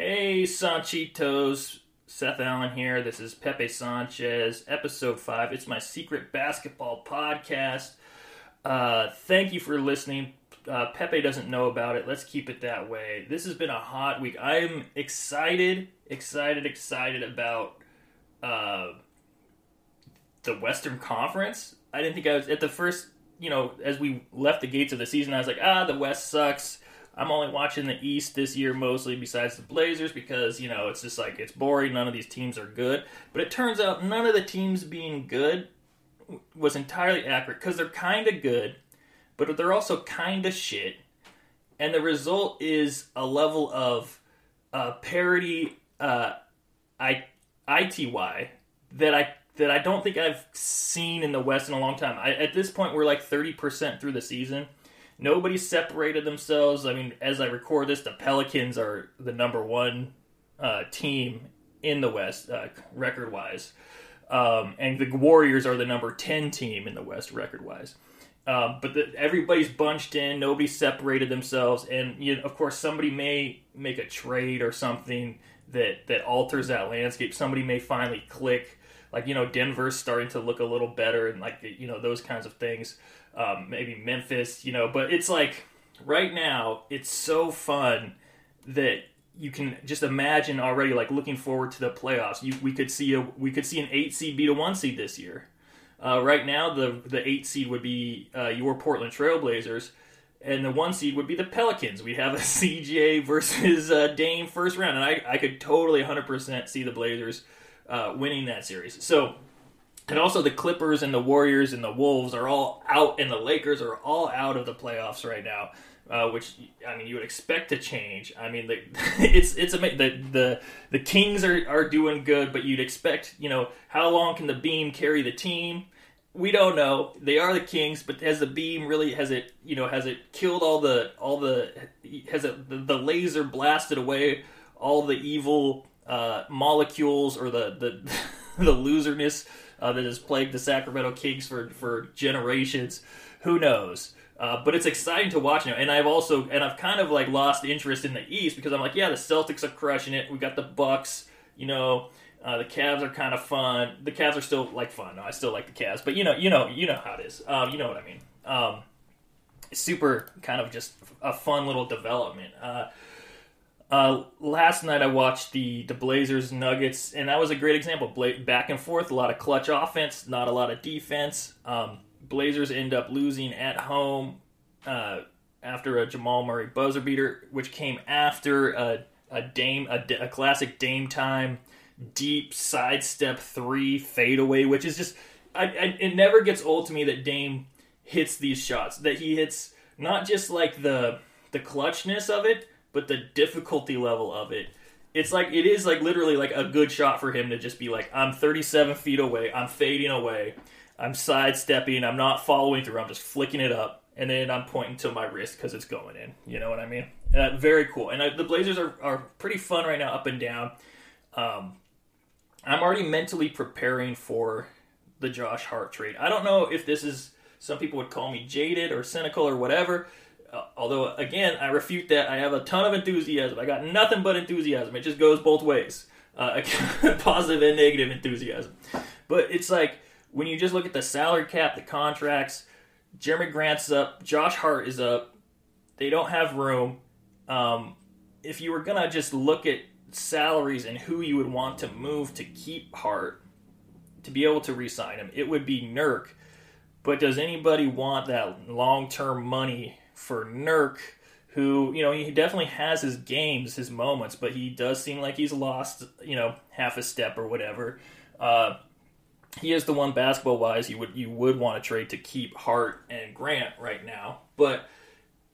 Hey, Sanchitos. Seth Allen here. This is Pepe Sanchez, episode 5. It's my secret basketball podcast. Uh, thank you for listening. Uh, Pepe doesn't know about it. Let's keep it that way. This has been a hot week. I'm excited, excited, excited about uh, the Western Conference. I didn't think I was at the first, you know, as we left the gates of the season, I was like, ah, the West sucks. I'm only watching the East this year mostly, besides the Blazers, because you know it's just like it's boring. None of these teams are good. But it turns out none of the teams being good was entirely accurate because they're kind of good, but they're also kind of shit. And the result is a level of uh, parity, uh, I, ity that I that I don't think I've seen in the West in a long time. I, at this point, we're like thirty percent through the season Nobody separated themselves. I mean, as I record this, the Pelicans are the number one uh, team in the West, uh, record wise. Um, and the Warriors are the number 10 team in the West, record wise. Um, but the, everybody's bunched in. Nobody separated themselves, and you know, of course, somebody may make a trade or something that that alters that landscape. Somebody may finally click. Like you know, Denver's starting to look a little better, and like you know those kinds of things um, maybe Memphis, you know. But it's like right now, it's so fun that you can just imagine already, like looking forward to the playoffs. You, we could see a we could see an eight seed beat a one seed this year. Uh, right now, the the eight seed would be uh, your Portland Trailblazers, and the one seed would be the Pelicans. We'd have a CJ versus uh, Dame first round, and I, I could totally 100% see the Blazers uh, winning that series. So and also the Clippers and the Warriors and the Wolves are all out, and the Lakers are all out of the playoffs right now. Uh, which I mean, you would expect to change. I mean, the, it's it's the the the Kings are are doing good, but you'd expect you know how long can the beam carry the team? We don't know. They are the Kings, but has the beam really has it you know has it killed all the all the has it the, the laser blasted away all the evil uh, molecules or the the the loserness uh, that has plagued the Sacramento Kings for for generations. Who knows? Uh, but it's exciting to watch now, and I've also and I've kind of like lost interest in the East because I'm like, yeah, the Celtics are crushing it. We got the Bucks, you know. Uh, the Cavs are kind of fun. The Cavs are still like fun. No, I still like the Cavs, but you know, you know, you know how it is. Um, you know what I mean. Um, super kind of just a fun little development. Uh, uh, last night I watched the the Blazers Nuggets, and that was a great example. Bla- back and forth, a lot of clutch offense, not a lot of defense. Um, Blazers end up losing at home uh, after a Jamal Murray buzzer beater, which came after a, a Dame a, a classic Dame time deep sidestep three fadeaway, which is just I, I, it never gets old to me that Dame hits these shots. That he hits not just like the the clutchness of it but the difficulty level of it it's like it is like literally like a good shot for him to just be like i'm 37 feet away i'm fading away i'm sidestepping i'm not following through i'm just flicking it up and then i'm pointing to my wrist because it's going in. You know what i mean? Uh, very cool. And uh, the blazers are, are pretty fun right now up and down. Um, i'm already mentally preparing for the josh hart trade. I don't know if this is some people would call me jaded or cynical or whatever although again, I refute that. I have a ton of enthusiasm. I got nothing but enthusiasm. It just goes both ways, uh, positive and negative enthusiasm. But it's like when you just look at the salary cap, the contracts. Jerami Grant's up. Josh Hart is up. They don't have room. Um, if you were gonna just look at salaries and who you would want to move to keep Hart to be able to re-sign him, it would be Nurk. But does anybody want that long-term money for Nurk, who you know he definitely has his games, his moments, but he does seem like he's lost you know half a step or whatever. Uh, he is the one basketball wise you would you would want to trade to keep Hart and Grant right now, but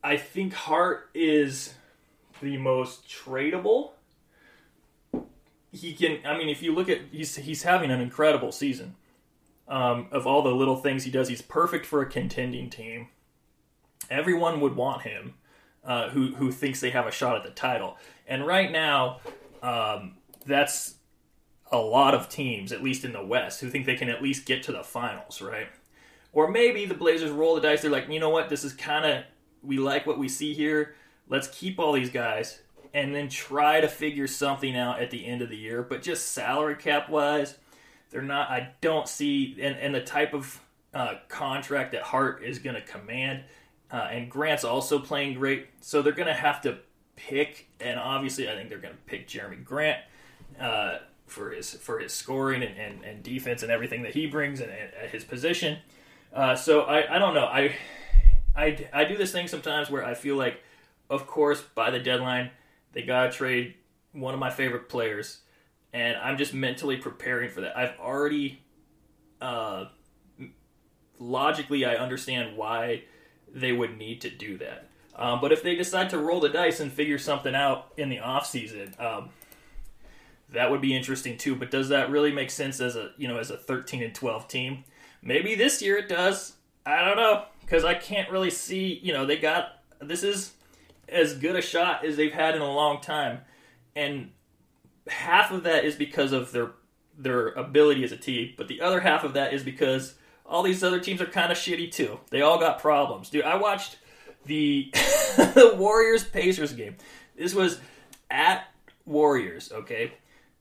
I think Hart is the most tradable. He can. I mean, if you look at he's he's having an incredible season. Um, of all the little things he does, he's perfect for a contending team everyone would want him uh, who who thinks they have a shot at the title. And right now, um, that's a lot of teams, at least in the West, who think they can at least get to the finals, right? Or maybe the Blazers roll the dice. They're like, you know what? This is kind of we like what we see here. Let's keep all these guys and then try to figure something out at the end of the year. But just salary cap wise, they're not. I don't see and, and the type of uh, contract that Hart is going to command. Uh, and Grant's also playing great, so they're going to have to pick. And obviously, I think they're going to pick Jerami Grant uh, for his for his scoring and, and, and, defense and everything that he brings and at his position. Uh, so I, I don't know. I, I I do this thing sometimes where I feel like, of course, by the deadline, they got to trade one of my favorite players, and I'm just mentally preparing for that. I've already. Uh, logically, I understand why they would need to do that. Um, but if they decide to roll the dice and figure something out in the offseason, um, that would be interesting too. But does that really make sense as a you know as a 13 and 12 team? Maybe this year it does. I don't know because I can't really see. You know they got this is as good a shot as they've had in a long time, and half of that is because of their their ability as a team, but the other half of that is because all these other teams are kind of shitty too. They all got problems, dude. I watched the the Warriors Pacers game. This was at Warriors, okay?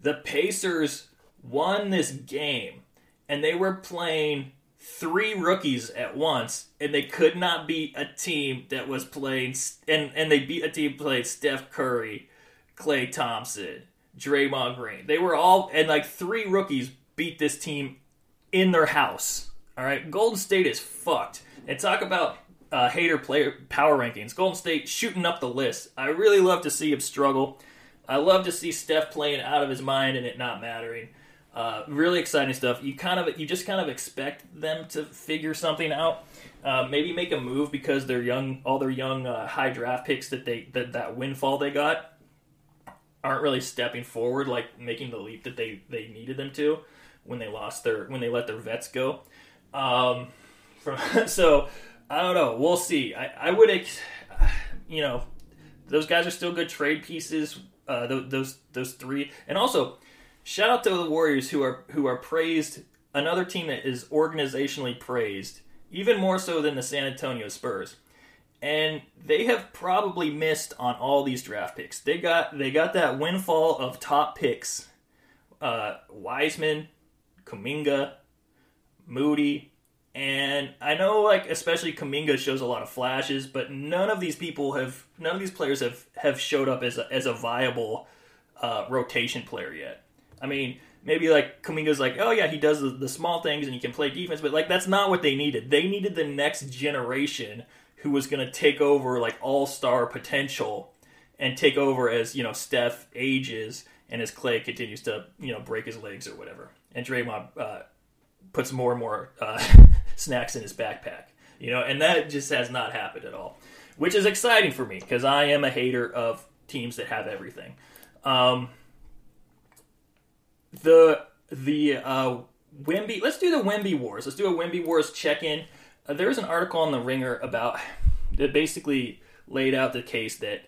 The Pacers won this game and they were playing three rookies at once and they could not beat a team that was playing and and they beat a team played Steph Curry, Klay Thompson, Draymond Green. They were all and like three rookies beat this team in their house. All right, Golden State is fucked. And talk about uh, hater player power rankings. Golden State shooting up the list. I really love to see him struggle. I love to see Steph playing out of his mind and it not mattering. Uh, really exciting stuff. You kind of you just kind of expect them to figure something out. Uh, maybe make a move because they're young. All their young uh, high draft picks that they that that windfall they got aren't really stepping forward, like making the leap that they they needed them to when they lost their when they let their vets go. Um, from so I don't know. We'll see. I, I would, ex- you know, those guys are still good trade pieces. Uh, those, those those three, and also shout out to the Warriors who are who are praised. Another team that is organizationally praised, even more so than the San Antonio Spurs, and they have probably missed on all these draft picks. They got they got that windfall of top picks: uh, Wiseman, Kuminga, Moody, and I know like especially Kuminga shows a lot of flashes, but none of these people have none of these players have have showed up as a, as a viable uh, rotation player yet. I mean, maybe like Kuminga's like, oh yeah, he does the, the small things and he can play defense, but like that's not what they needed. They needed the next generation who was going to take over like all star potential and take over as you know Steph ages and as Klay continues to you know break his legs or whatever, and Draymond uh, puts more and more uh, snacks in his backpack. You know, and that just has not happened at all, which is exciting for me because I am a hater of teams that have everything. Um, the the uh, Wemby. Let's do the Wemby Wars. Let's do a Wemby Wars check in. Uh, an article on the Ringer about that basically laid out the case that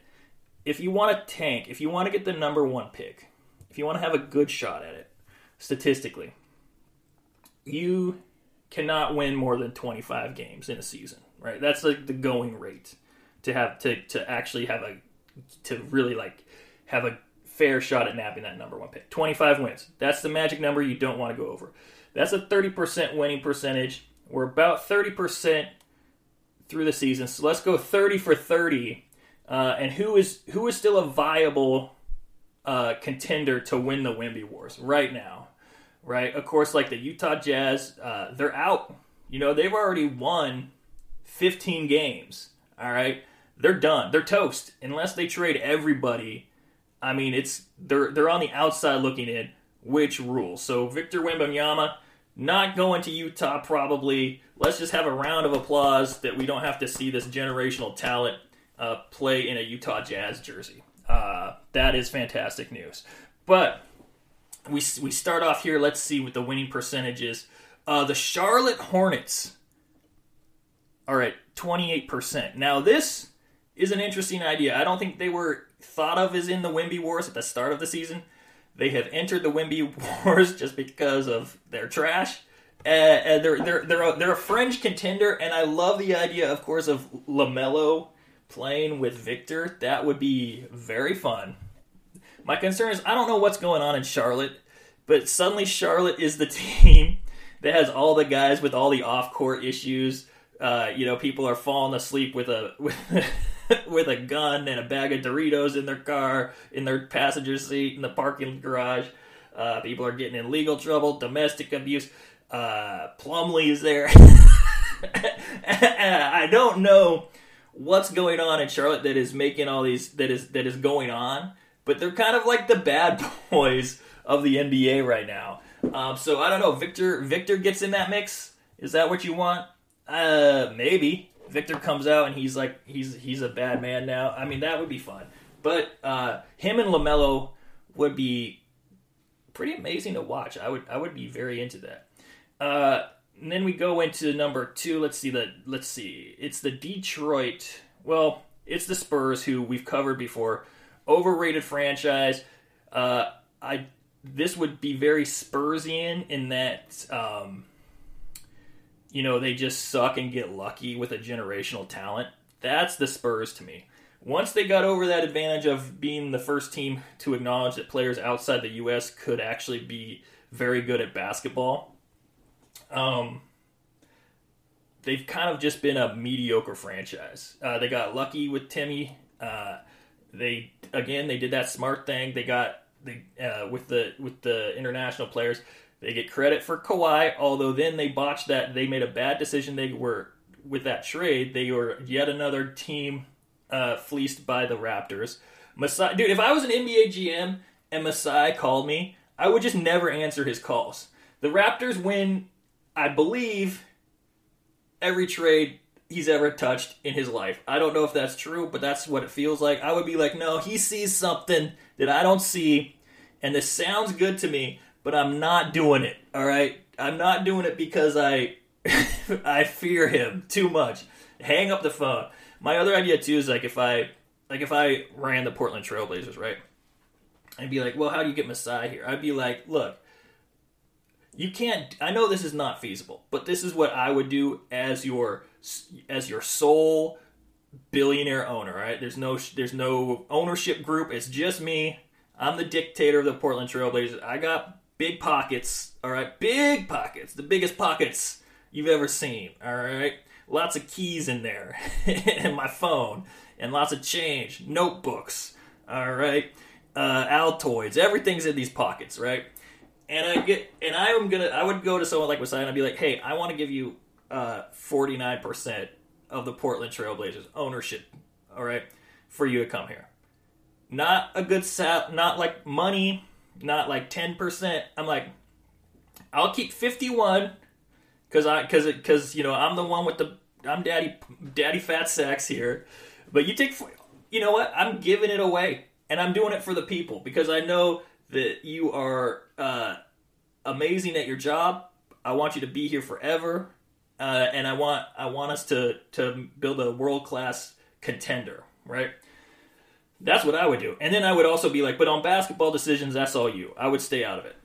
if you want to tank, if you want to get the number one pick, if you want to have a good shot at it, statistically, you cannot win more than 25 games in a season, right? That's like the going rate to have to to actually have a to really like have a fair shot at nabbing that number one pick. 25 wins. That's the magic number you don't want to go over. That's a 30% winning percentage. We're about 30% through the season. So let's go 30 for 30. Uh, and who is who is still a viable uh, contender to win the Wemby Wars right now? Right? Of course, like the Utah Jazz, uh, they're out. You know, they've already won 15 games. All right, they're done. They're toast unless they trade everybody. I mean, it's they're they're on the outside looking in, which rules. So Victor Wembanyama not going to Utah probably. Let's just have a round of applause that we don't have to see this generational talent uh, play in a Utah Jazz jersey. Uh, that is fantastic news. But we we start off here. Let's see what the winning percentage is. Uh, the Charlotte Hornets are at twenty eight percent. Now this is an interesting idea. I don't think they were thought of as in the Wemby Wars at the start of the season. They have entered the Wemby Wars just because of their trash. Uh, and they're they're they're a, they're a fringe contender, and I love the idea, of course, of LaMelo playing with Victor, that would be very fun. My concern is I don't know what's going on in Charlotte, but suddenly Charlotte is the team that has all the guys with all the off court issues. Uh, you know, people are falling asleep with a with, with a gun and a bag of Doritos in their car, in their passenger seat, in the parking garage. Uh, people are getting in legal trouble, domestic abuse. Uh, Plumlee is there. I don't know what's going on in Charlotte that is making all these that is that is going on, but they're kind of like the bad boys of the NBA right now. Um, so I don't know. Victor Victor gets in that mix. Is that what you want? Uh, maybe Victor comes out and he's like he's he's a bad man now. I mean that would be fun. But uh, him and LaMelo would be pretty amazing to watch. I would I would be very into that. Uh, and then we go into number two. Let's see the let's see. It's the Detroit. Well, it's the Spurs who we've covered before. Overrated franchise. Uh, I this would be very Spursian in that um, you know they just suck and get lucky with a generational talent. That's the Spurs to me. Once they got over that advantage of being the first team to acknowledge that players outside the U.S. could actually be very good at basketball, um, they've kind of just been a mediocre franchise. Uh, they got lucky with Timmy. Uh, they again they did that smart thing. They got they uh, with the with the international players. They get credit for Kawhi, although then they botched that. They made a bad decision. They were with that trade. They were yet another team uh, fleeced by the Raptors. Masai, dude, if I was an NBA GM and Masai called me, I would just never answer his calls. The Raptors win I believe every trade he's ever touched in his life. I don't know if that's true, but that's what it feels like. I would be like, no, he sees something that I don't see, and this sounds good to me, but I'm not doing it. All right, I'm not doing it because I I fear him too much. Hang up the phone. My other idea too is like if I like if I ran the Portland Trailblazers, right? I'd be like, well, how do you get Masai here? I'd be like, look, you can't i know this is not feasible but this is what i would do as your as your sole billionaire owner right? There's no there's no ownership group. It's just me. I'm the dictator of the portland trailblazers i got big pockets all right? Big pockets the biggest pockets you've ever seen all right? Lots of keys in there and my phone and lots of change notebooks all right? Uh, altoids everything's in these pockets right? And I get and I am gonna I would go to someone like Masai and I'd be like, hey, I want to give you nine percent of the Portland Trailblazers ownership, all right, for you to come here. Not a good sat, not like money, not like ten percent. I'm like, I'll keep fifty one because I because it because you know I'm the one with the I'm daddy daddy fat sacks here, but you take you know what I'm giving it away and I'm doing it for the people because I know that you are uh, amazing at your job. I want you to be here forever, uh, and I want I want us to to build a world class contender, right? That's what I would do, and then I would also be like, but on basketball decisions, that's all you. I would stay out of it.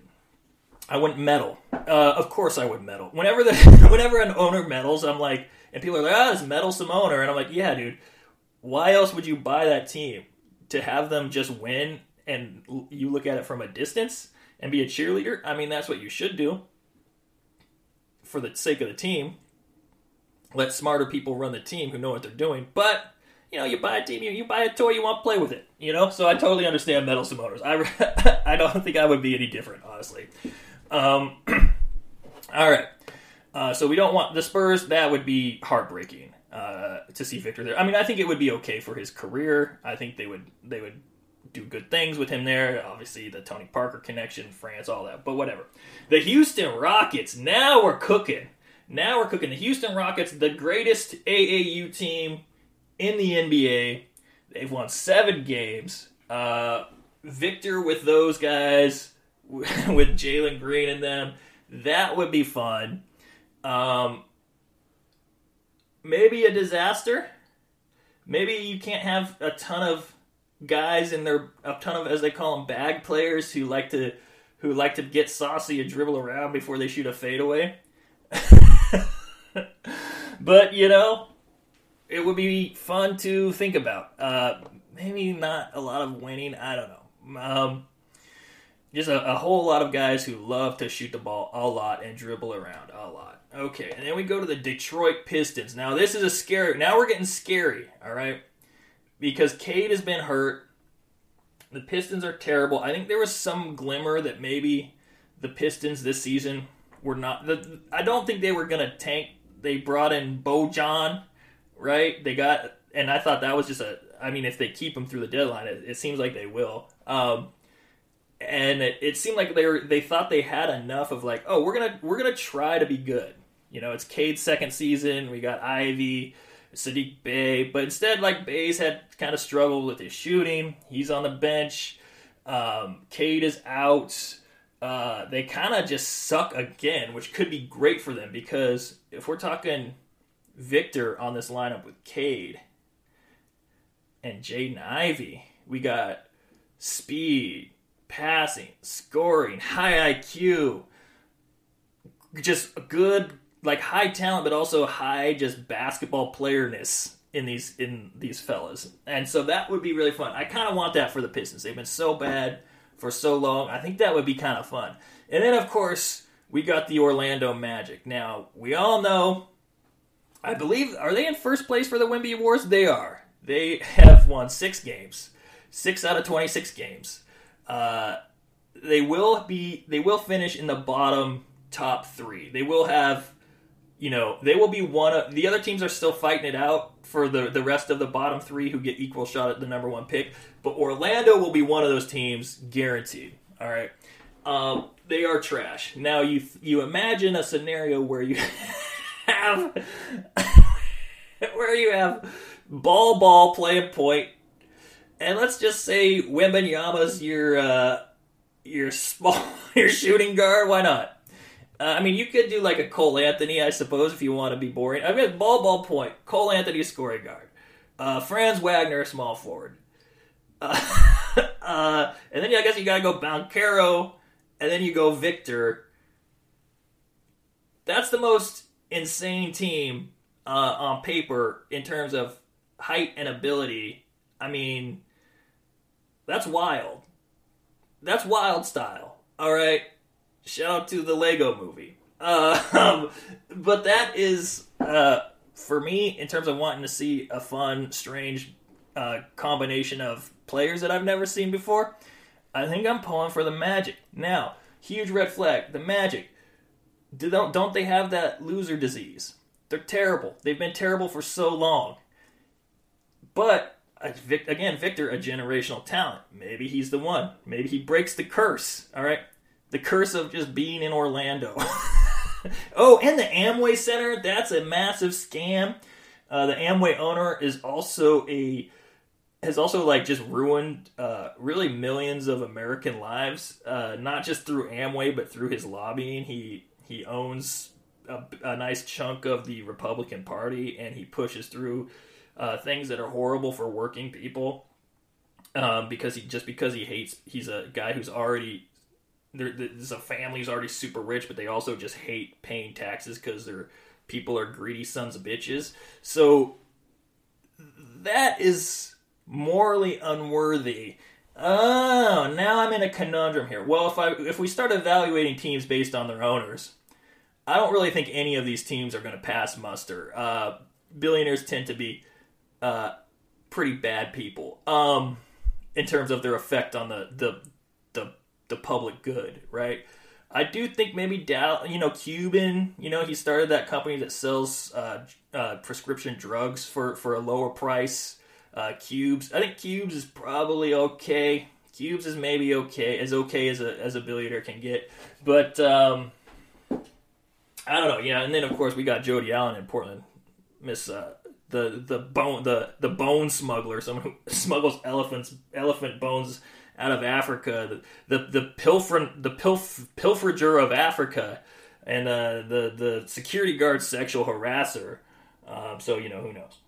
I wouldn't meddle. Uh, of course, I would meddle. Whenever the whenever an owner meddles, I'm like, and people are like, ah, this meddlesome owner, and I'm like, yeah, dude. Why else would you buy that team to have them just win and you look at it from a distance and be a cheerleader, I mean, that's what you should do for the sake of the team. Let smarter people run the team who know what they're doing. But, you know, you buy a team, you, you buy a toy, you want to play with it, you know? So I totally understand meddlesome owners. I, I don't think I would be any different, honestly. Um, all right. Uh, so we don't want the Spurs, that would be heartbreaking. Uh, to see Victor there. I mean, I think it would be okay for his career. I think they would they would do good things with him there. Obviously, the Tony Parker connection, France, all that. But whatever. The Houston Rockets. Now we're cooking. Now we're cooking. The Houston Rockets, the greatest AAU team in the NBA. They've won seven games. Uh, Victor with those guys, with Jalen Green and them. That would be fun. Um, maybe a disaster. Maybe you can't have a ton of guys and they're a ton of as they call them bag players who like to who like to get saucy and dribble around before they shoot a fadeaway. but you know, it would be fun to think about. Uh, maybe not a lot of winning. I don't know. Um, just a, a, whole lot of guys who love to shoot the ball a lot and dribble around a lot. Okay, and then we go to the Detroit Pistons. Now this is a scary. Now we're getting scary. All right, because Cade has been hurt. The Pistons are terrible. I think there was some glimmer that maybe the Pistons this season were not. The, I don't think they were going to tank. They brought in Bojan, right? They got, and I thought that was just a. I mean, if they keep him through the deadline, it, it seems like they will. Um, and it, it seemed like they were they thought they had enough of like oh we're gonna we're gonna try to be good you know it's Cade's second season we got Ivey, Saddiq Bey, but instead like Bey's had kind of struggled with his shooting he's on the bench um, Cade is out uh, they kind of just suck again which could be great for them because if we're talking Victor on this lineup with Cade and Jaden Ivey, we got speed passing, scoring, high IQ, just good like high talent, but also high just basketball playerness in these in these fellas. And so that would be really fun. I kind of want that for the Pistons. They've been so bad for so long. I think that would be kind of fun. And then of course we got the Orlando Magic. Now we all know. I believe are they in first place for the Wemby Awards? They are. They have won six games, six out of twenty six games. Uh, they will be they will finish in the bottom top three. They will have, you know, they will be one of the other teams are still fighting it out for the the rest of the bottom three who get equal shot at the number one pick. But Orlando will be one of those teams guaranteed. All right, um, they are trash. Now you you imagine a scenario where you have where you have Bol Bol play a point and let's just say Wembanyama's your uh, your small your shooting guard. Why not? Uh, I mean, you could do like a Cole Anthony, I suppose, if you want to be boring. I mean, Bol Bol point. Cole Anthony scoring guard. Uh, Franz Wagner small forward. Uh, uh, and then I guess you gotta go Banchero, and then you go Victor. That's the most insane team uh, on paper in terms of height and ability. I mean, that's wild. That's wild style. All right. Shout out to the Lego movie. Uh, um, but that is, uh, for me, in terms of wanting to see a fun, strange uh, combination of players that I've never seen before, I think I'm pulling for the Magic. Now, huge red flag. The Magic. Don't, don't they have that loser disease? They're terrible. They've been terrible for so long. But again, Victor, a generational talent. Maybe he's the one. Maybe he breaks the curse. All right, the curse of just being in Orlando. oh, and the Amway Center. That's a massive scam. Uh, the Amway owner is also a has also like just ruined uh, really millions of American lives. Uh, not just through Amway, but through his lobbying. He he owns a, a nice chunk of the Republican Party, and he pushes through uh, things that are horrible for working people um, because he just because he hates he's a guy who's already there, there's a family who's already super rich, but they also just hate paying taxes because their people are greedy sons of bitches. So that is morally unworthy. Oh, now I'm in a conundrum here. Well, if I if we start evaluating teams based on their owners, I don't really think any of these teams are going to pass muster. Uh, billionaires tend to be uh, pretty bad people um, in terms of their effect on the, the the public good, right? I do think maybe Dow, you know, Cuban, you know, he started that company that sells uh, uh, prescription drugs for for a lower price. Uh, Cubes, I think Cubes is probably okay. Cubes is maybe okay, as okay as a as a billionaire can get, but um, I don't know. Yeah, and then of course we got Jody Allen in Portland, Miss uh, the the bone the the bone smuggler, someone who smuggles elephants elephant bones out of Africa, the the, the pilfer the pilf, pilferager of Africa, and uh, the the security guard sexual harasser. Um, so you know who knows.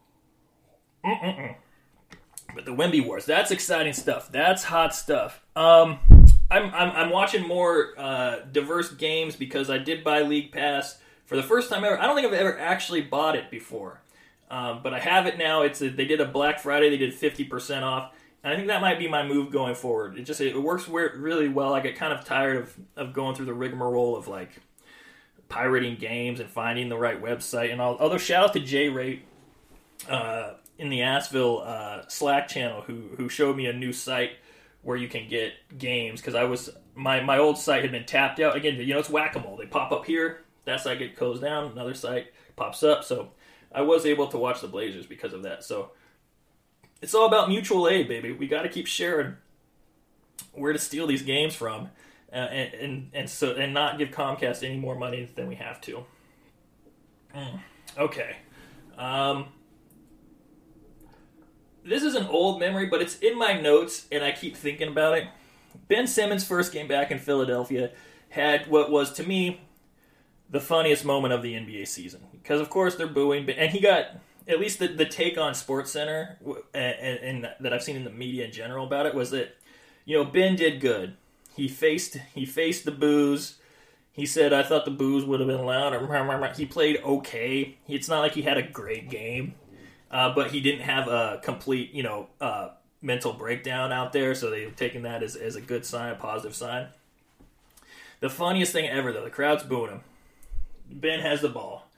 Mm-mm-mm. But the Wemby Wars, that's exciting stuff. That's hot stuff. Um, I'm, I'm, I'm watching more uh, diverse games because I did buy League Pass for the first time ever. I don't think I've ever actually bought it before. Um, but I have it now. It's a, they did a Black Friday. They did fifty percent off, and I think that might be my move going forward. It just it works really well. I get kind of tired of of going through the rigmarole of like pirating games and finding the right website and all. Although shout out to Jay Rate uh, in the Asheville uh, Slack channel who who showed me a new site where you can get games because I was my my old site had been tapped out again. You know it's whack a mole. They pop up here. That site closed down. Another site pops up. So I was able to watch the Blazers because of that. So it's all about mutual aid, baby. We got to keep sharing where to steal these games from uh, and, and and so and not give Comcast any more money than we have to. Mm. Okay, um, this is an old memory, but it's in my notes, and I keep thinking about it. Ben Simmons' first game back in Philadelphia had what was to me the funniest moment of the NBA season because, of course, they're booing, and he got at least the, the take on SportsCenter and, and, that I've seen in the media in general about it was that you know Ben did good he faced he faced the boos. He said, "I thought the boos would have been louder." He played okay. It's not like he had a great game, uh, but he didn't have a complete, you know, uh, mental breakdown out there. So they've taken that as, as a good sign, a positive sign. The funniest thing ever, though, the crowd's booing him. Ben has the ball.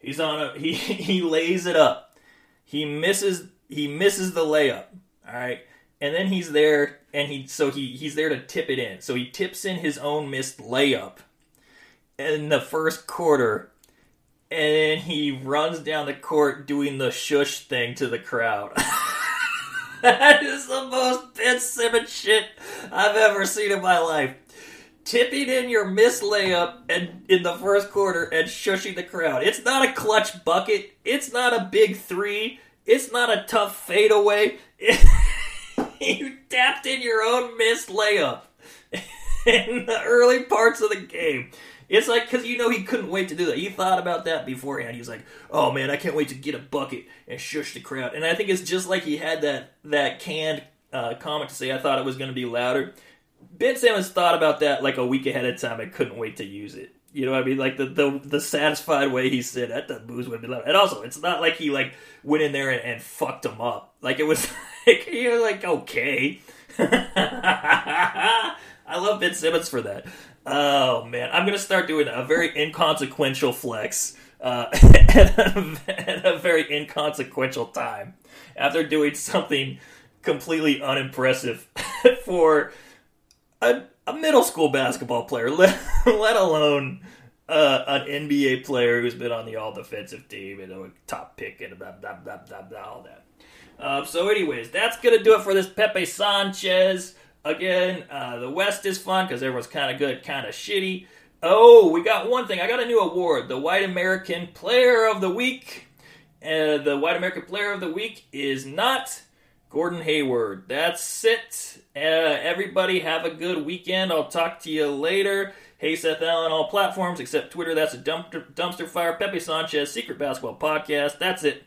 He's on a he he lays it up. He misses he misses the layup. All right and then he's there and he so he he's there to tip it in. So he tips in his own missed layup in the first quarter, and then he runs down the court doing the shush thing to the crowd. that is the most Ben Simmons shit I've ever seen in my life. Tipping in your missed layup and in the first quarter and shushing the crowd. It's not a clutch bucket. It's not a big three. It's not a tough fadeaway. you tapped in your own missed layup in the early parts of the game. It's like because you know he couldn't wait to do that. He thought about that beforehand. He was like, "Oh man, I can't wait to get a bucket and shush the crowd." And I think it's just like he had that that canned uh, comment to say, "I thought it was going to be louder." Ben Simmons thought about that like a week ahead of time and couldn't wait to use it. You know what I mean? Like the the, the satisfied way he said that the boos would be loud. And also, it's not like he like went in there and, and fucked him up. Like it was like you're like okay. I love Ben Simmons for that. Oh man, I'm gonna start doing a very inconsequential flex uh, at, a, at a very inconsequential time after doing something completely unimpressive for a, a middle school basketball player, let, let alone uh, an NBA player who's been on the all defensive team and a top pick and blah, blah, blah, blah, blah, all that. Uh, so, anyways, that's going to do it for this Pepe Sanchez. Again, uh, the West is fun because everyone's kind of good, kind of shitty. Oh, we got one thing. I got a new award the White American Player of the Week. Uh, the White American Player of the Week is not Gordon Hayward. That's it. Uh, everybody have a good weekend. I'll talk to you later. Hey, Seth Allen, all platforms except Twitter. That's a dumpster, dumpster fire. Pepe Sanchez, Secret Basketball Podcast. That's it.